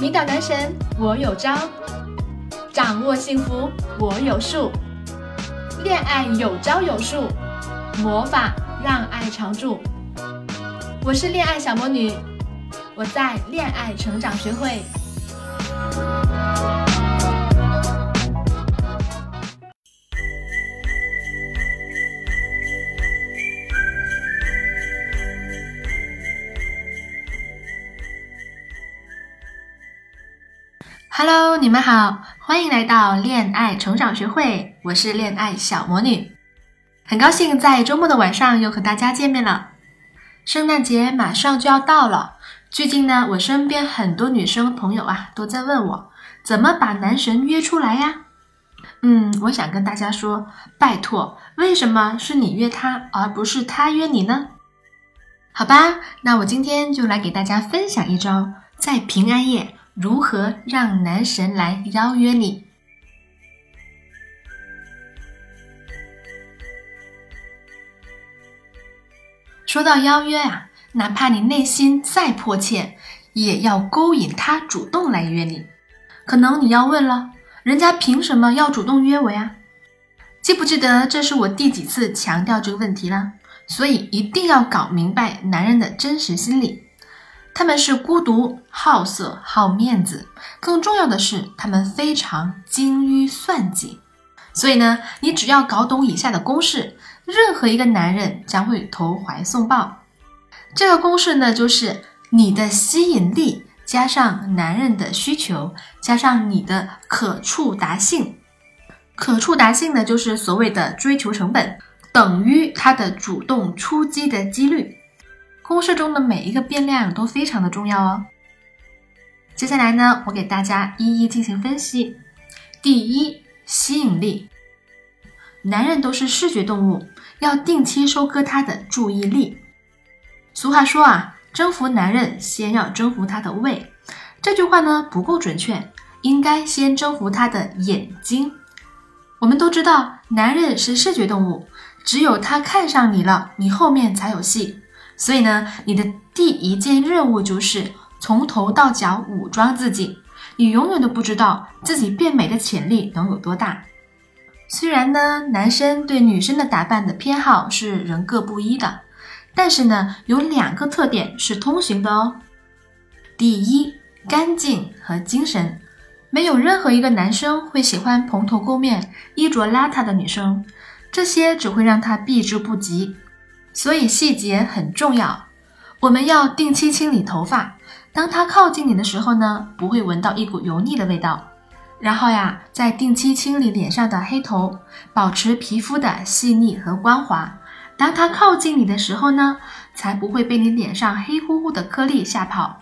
引导男神我有招，掌握幸福我有数，恋爱有招有数，魔法让爱常驻。我是恋爱小魔女，我在恋爱成长学会。Hello，你们好，欢迎来到恋爱成长学会，我是恋爱小魔女，很高兴在周末的晚上又和大家见面了。圣诞节马上就要到了，最近呢，我身边很多女生朋友啊都在问我怎么把男神约出来呀？嗯，我想跟大家说，拜托，为什么是你约他，而不是他约你呢？好吧，那我今天就来给大家分享一招，在平安夜。如何让男神来邀约你？说到邀约啊，哪怕你内心再迫切，也要勾引他主动来约你。可能你要问了，人家凭什么要主动约我呀？记不记得这是我第几次强调这个问题了？所以一定要搞明白男人的真实心理。他们是孤独、好色、好面子，更重要的是，他们非常精于算计。所以呢，你只要搞懂以下的公式，任何一个男人将会投怀送抱。这个公式呢，就是你的吸引力加上男人的需求，加上你的可触达性。可触达性呢，就是所谓的追求成本，等于他的主动出击的几率。公式中的每一个变量都非常的重要哦。接下来呢，我给大家一一进行分析。第一，吸引力。男人都是视觉动物，要定期收割他的注意力。俗话说啊，征服男人先要征服他的胃。这句话呢不够准确，应该先征服他的眼睛。我们都知道，男人是视觉动物，只有他看上你了，你后面才有戏。所以呢，你的第一件任务就是从头到脚武装自己。你永远都不知道自己变美的潜力能有多大。虽然呢，男生对女生的打扮的偏好是人各不一的，但是呢，有两个特点是通行的哦。第一，干净和精神。没有任何一个男生会喜欢蓬头垢面、衣着邋遢的女生，这些只会让他避之不及。所以细节很重要，我们要定期清理头发。当它靠近你的时候呢，不会闻到一股油腻的味道。然后呀，再定期清理脸上的黑头，保持皮肤的细腻和光滑。当它靠近你的时候呢，才不会被你脸上黑乎乎的颗粒吓跑。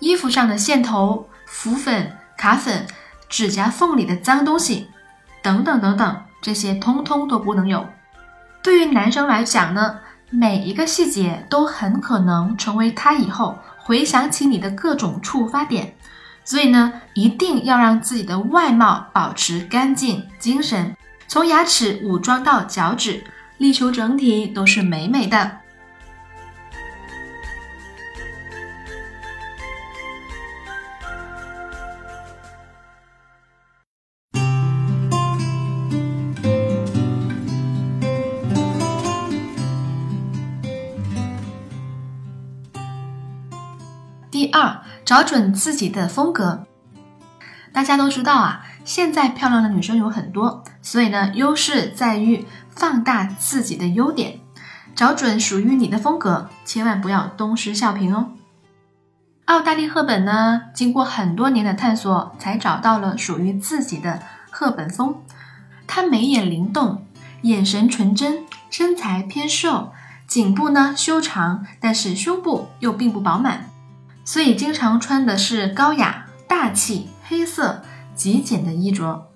衣服上的线头、浮粉、卡粉、指甲缝里的脏东西，等等等等，这些通通都不能有。对于男生来讲呢。每一个细节都很可能成为他以后回想起你的各种触发点，所以呢，一定要让自己的外貌保持干净、精神，从牙齿武装到脚趾，力求整体都是美美的。二，找准自己的风格。大家都知道啊，现在漂亮的女生有很多，所以呢，优势在于放大自己的优点，找准属于你的风格，千万不要东施效颦哦。奥黛丽·赫本呢，经过很多年的探索，才找到了属于自己的赫本风。她眉眼灵动，眼神纯真，身材偏瘦，颈部呢修长，但是胸部又并不饱满。所以经常穿的是高雅大气、黑色极简的衣着。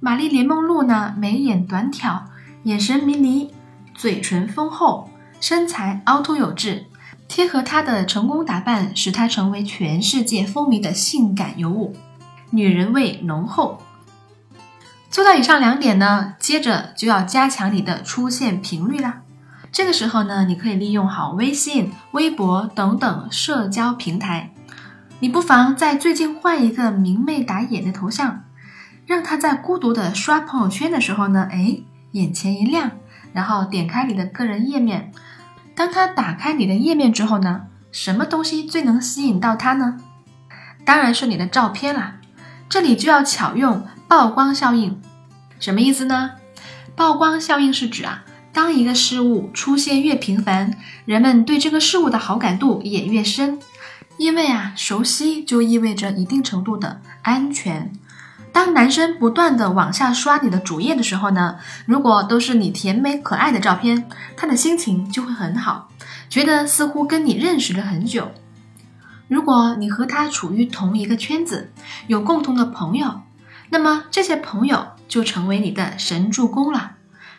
玛丽莲梦露呢，眉眼短挑，眼神迷离，嘴唇丰厚，身材凹凸有致，贴合她的成功打扮，使她成为全世界风靡的性感尤物，女人味浓厚。做到以上两点呢，接着就要加强你的出现频率啦。这个时候呢，你可以利用好微信、微博等等社交平台，你不妨在最近换一个明媚打眼的头像，让他在孤独的刷朋友圈的时候呢，哎，眼前一亮，然后点开你的个人页面。当他打开你的页面之后呢，什么东西最能吸引到他呢？当然是你的照片啦。这里就要巧用曝光效应，什么意思呢？曝光效应是指啊，当一个事物出现越频繁，人们对这个事物的好感度也越深。因为啊，熟悉就意味着一定程度的安全。当男生不断的往下刷你的主页的时候呢，如果都是你甜美可爱的照片，他的心情就会很好，觉得似乎跟你认识了很久。如果你和他处于同一个圈子，有共同的朋友，那么这些朋友就成为你的神助攻了。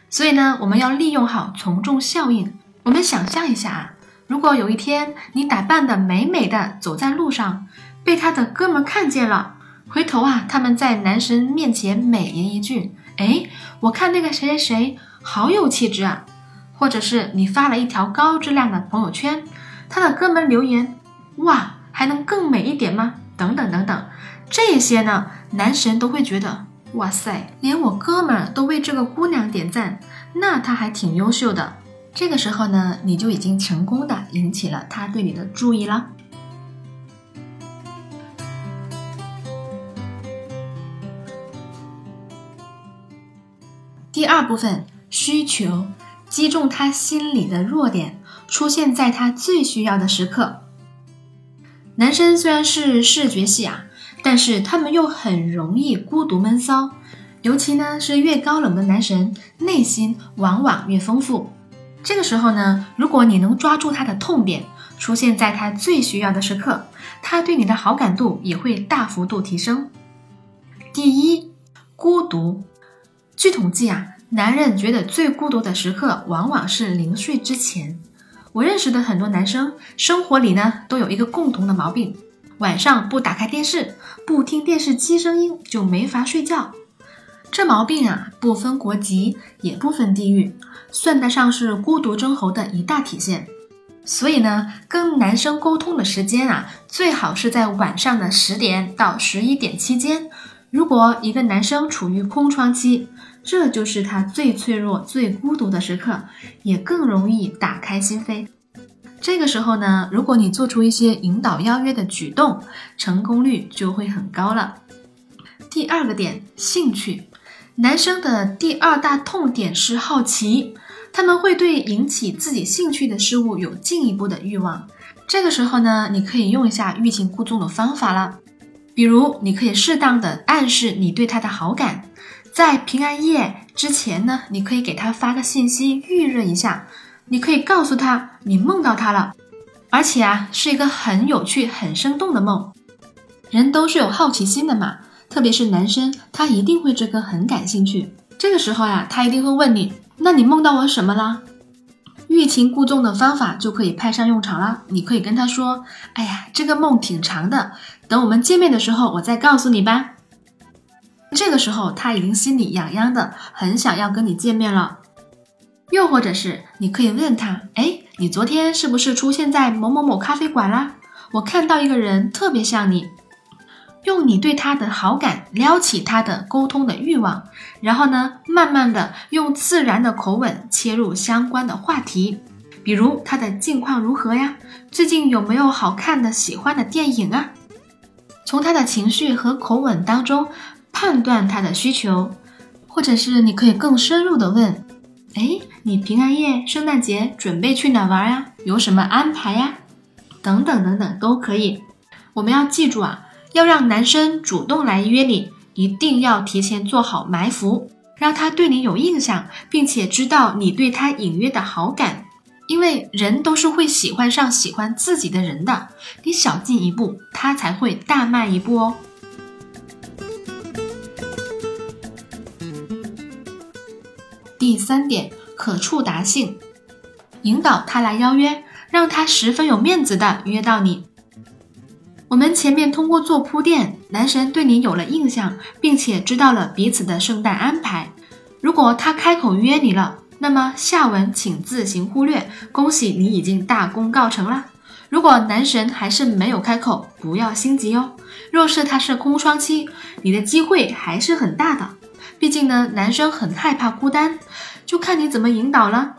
所以呢，我们要利用好从众效应。我们想象一下啊，如果有一天你打扮的美美的走在路上，被他的哥们看见了。回头啊，他们在男神面前美言一句：“哎，我看那个谁谁谁好有气质啊！”或者是你发了一条高质量的朋友圈，他的哥们留言：“哇，还能更美一点吗？”等等等等，这些呢，男神都会觉得：“哇塞，连我哥们都为这个姑娘点赞，那她还挺优秀的。”这个时候呢，你就已经成功的引起了他对你的注意了。第二部分需求，击中他心里的弱点，出现在他最需要的时刻。男生虽然是视觉系啊，但是他们又很容易孤独闷骚，尤其呢是越高冷的男神，内心往往越丰富。这个时候呢，如果你能抓住他的痛点，出现在他最需要的时刻，他对你的好感度也会大幅度提升。第一，孤独。据统计啊，男人觉得最孤独的时刻往往是临睡之前。我认识的很多男生，生活里呢都有一个共同的毛病：晚上不打开电视，不听电视机声音就没法睡觉。这毛病啊，不分国籍，也不分地域，算得上是孤独症候的一大体现。所以呢，跟男生沟通的时间啊，最好是在晚上的十点到十一点期间。如果一个男生处于空窗期，这就是他最脆弱、最孤独的时刻，也更容易打开心扉。这个时候呢，如果你做出一些引导邀约的举动，成功率就会很高了。第二个点，兴趣。男生的第二大痛点是好奇，他们会对引起自己兴趣的事物有进一步的欲望。这个时候呢，你可以用一下欲擒故纵的方法了，比如你可以适当的暗示你对他的好感。在平安夜之前呢，你可以给他发个信息预热一下。你可以告诉他你梦到他了，而且啊是一个很有趣、很生动的梦。人都是有好奇心的嘛，特别是男生，他一定会这个很感兴趣。这个时候呀，他一定会问你：那你梦到我什么啦？欲擒故纵的方法就可以派上用场了。你可以跟他说：哎呀，这个梦挺长的，等我们见面的时候我再告诉你吧。这个时候他已经心里痒痒的，很想要跟你见面了。又或者是你可以问他：“哎，你昨天是不是出现在某某某咖啡馆啦？我看到一个人特别像你。”用你对他的好感撩起他的沟通的欲望，然后呢，慢慢的用自然的口吻切入相关的话题，比如他的近况如何呀？最近有没有好看的、喜欢的电影啊？从他的情绪和口吻当中。判断他的需求，或者是你可以更深入的问：哎，你平安夜、圣诞节准备去哪玩呀？有什么安排呀？等等等等都可以。我们要记住啊，要让男生主动来约你，一定要提前做好埋伏，让他对你有印象，并且知道你对他隐约的好感。因为人都是会喜欢上喜欢自己的人的，你小进一步，他才会大迈一步哦。第三点，可触达性，引导他来邀约，让他十分有面子的约到你。我们前面通过做铺垫，男神对你有了印象，并且知道了彼此的圣诞安排。如果他开口约你了，那么下文请自行忽略。恭喜你已经大功告成了。如果男神还是没有开口，不要心急哦。若是他是空窗期，你的机会还是很大的。毕竟呢，男生很害怕孤单，就看你怎么引导了。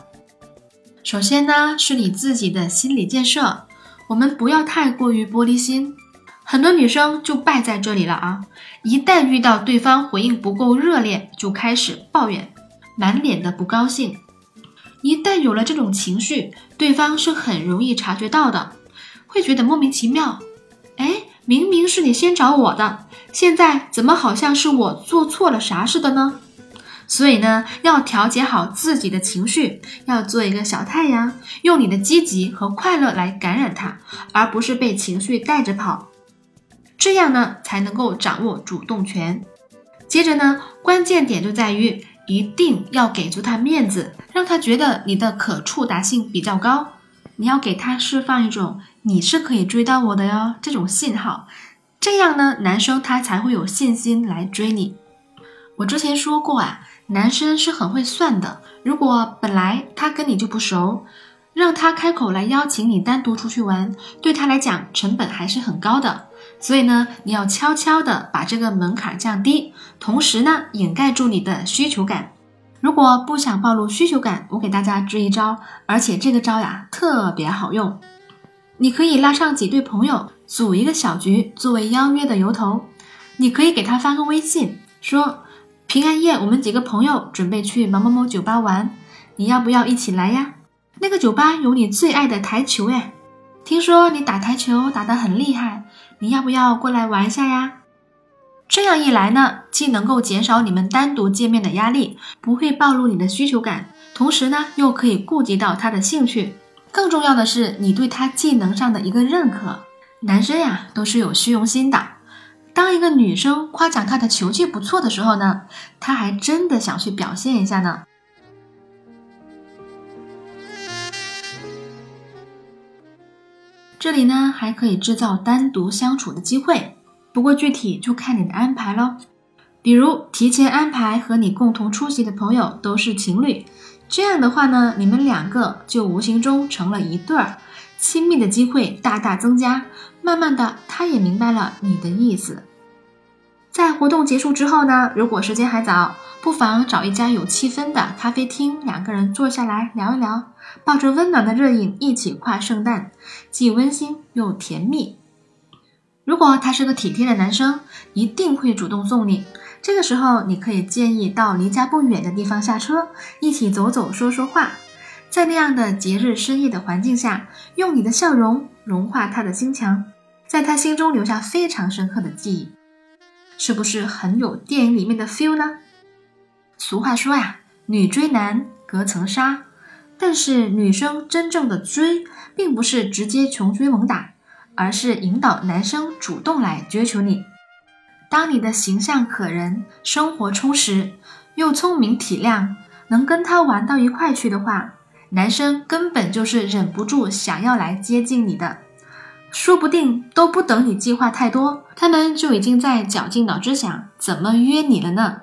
首先呢，是你自己的心理建设，我们不要太过于玻璃心。很多女生就败在这里了啊！一旦遇到对方回应不够热烈，就开始抱怨，满脸的不高兴。一旦有了这种情绪，对方是很容易察觉到的，会觉得莫名其妙。哎，明明是你先找我的，现在怎么好像是我做错了啥似的呢？所以呢，要调节好自己的情绪，要做一个小太阳，用你的积极和快乐来感染他，而不是被情绪带着跑。这样呢，才能够掌握主动权。接着呢，关键点就在于一定要给足他面子，让他觉得你的可触达性比较高。你要给他释放一种你是可以追到我的哟这种信号，这样呢，男生他才会有信心来追你。我之前说过啊，男生是很会算的。如果本来他跟你就不熟，让他开口来邀请你单独出去玩，对他来讲成本还是很高的。所以呢，你要悄悄的把这个门槛降低，同时呢，掩盖住你的需求感。如果不想暴露需求感，我给大家支一招，而且这个招呀特别好用。你可以拉上几对朋友，组一个小局，作为邀约的由头。你可以给他发个微信，说平安夜我们几个朋友准备去某某某酒吧玩，你要不要一起来呀？那个酒吧有你最爱的台球哎，听说你打台球打得很厉害。你要不要过来玩一下呀？这样一来呢，既能够减少你们单独见面的压力，不会暴露你的需求感，同时呢，又可以顾及到他的兴趣。更重要的是，你对他技能上的一个认可。男生呀，都是有虚荣心的。当一个女生夸奖他的球技不错的时候呢，他还真的想去表现一下呢。这里呢还可以制造单独相处的机会，不过具体就看你的安排喽。比如提前安排和你共同出席的朋友都是情侣，这样的话呢，你们两个就无形中成了一对儿，亲密的机会大大增加。慢慢的，他也明白了你的意思。在活动结束之后呢，如果时间还早，不妨找一家有气氛的咖啡厅，两个人坐下来聊一聊，抱着温暖的热饮一起跨圣诞，既温馨又甜蜜。如果他是个体贴的男生，一定会主动送你。这个时候，你可以建议到离家不远的地方下车，一起走走说说话，在那样的节日深夜的环境下，用你的笑容融化他的心墙，在他心中留下非常深刻的记忆。是不是很有电影里面的 feel 呢？俗话说呀，女追男隔层纱，但是女生真正的追，并不是直接穷追猛打，而是引导男生主动来追求你。当你的形象可人，生活充实，又聪明体谅，能跟他玩到一块去的话，男生根本就是忍不住想要来接近你的。说不定都不等你计划太多，他们就已经在绞尽脑汁想怎么约你了呢。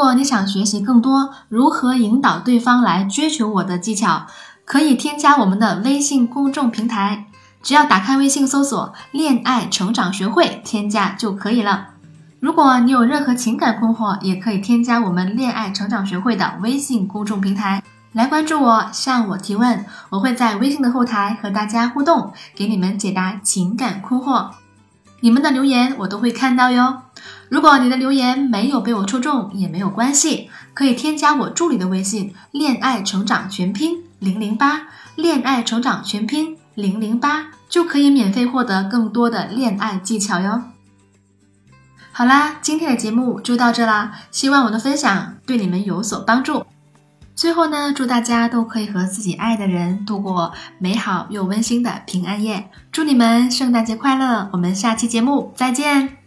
如果你想学习更多如何引导对方来追求我的技巧，可以添加我们的微信公众平台。只要打开微信搜索“恋爱成长学会”，添加就可以了。如果你有任何情感困惑，也可以添加我们“恋爱成长学会”的微信公众平台来关注我，向我提问。我会在微信的后台和大家互动，给你们解答情感困惑。你们的留言我都会看到哟。如果你的留言没有被我抽中也没有关系，可以添加我助理的微信“恋爱成长全拼零零八”，恋爱成长全拼。零零八就可以免费获得更多的恋爱技巧哟。好啦，今天的节目就到这啦，希望我的分享对你们有所帮助。最后呢，祝大家都可以和自己爱的人度过美好又温馨的平安夜，祝你们圣诞节快乐！我们下期节目再见。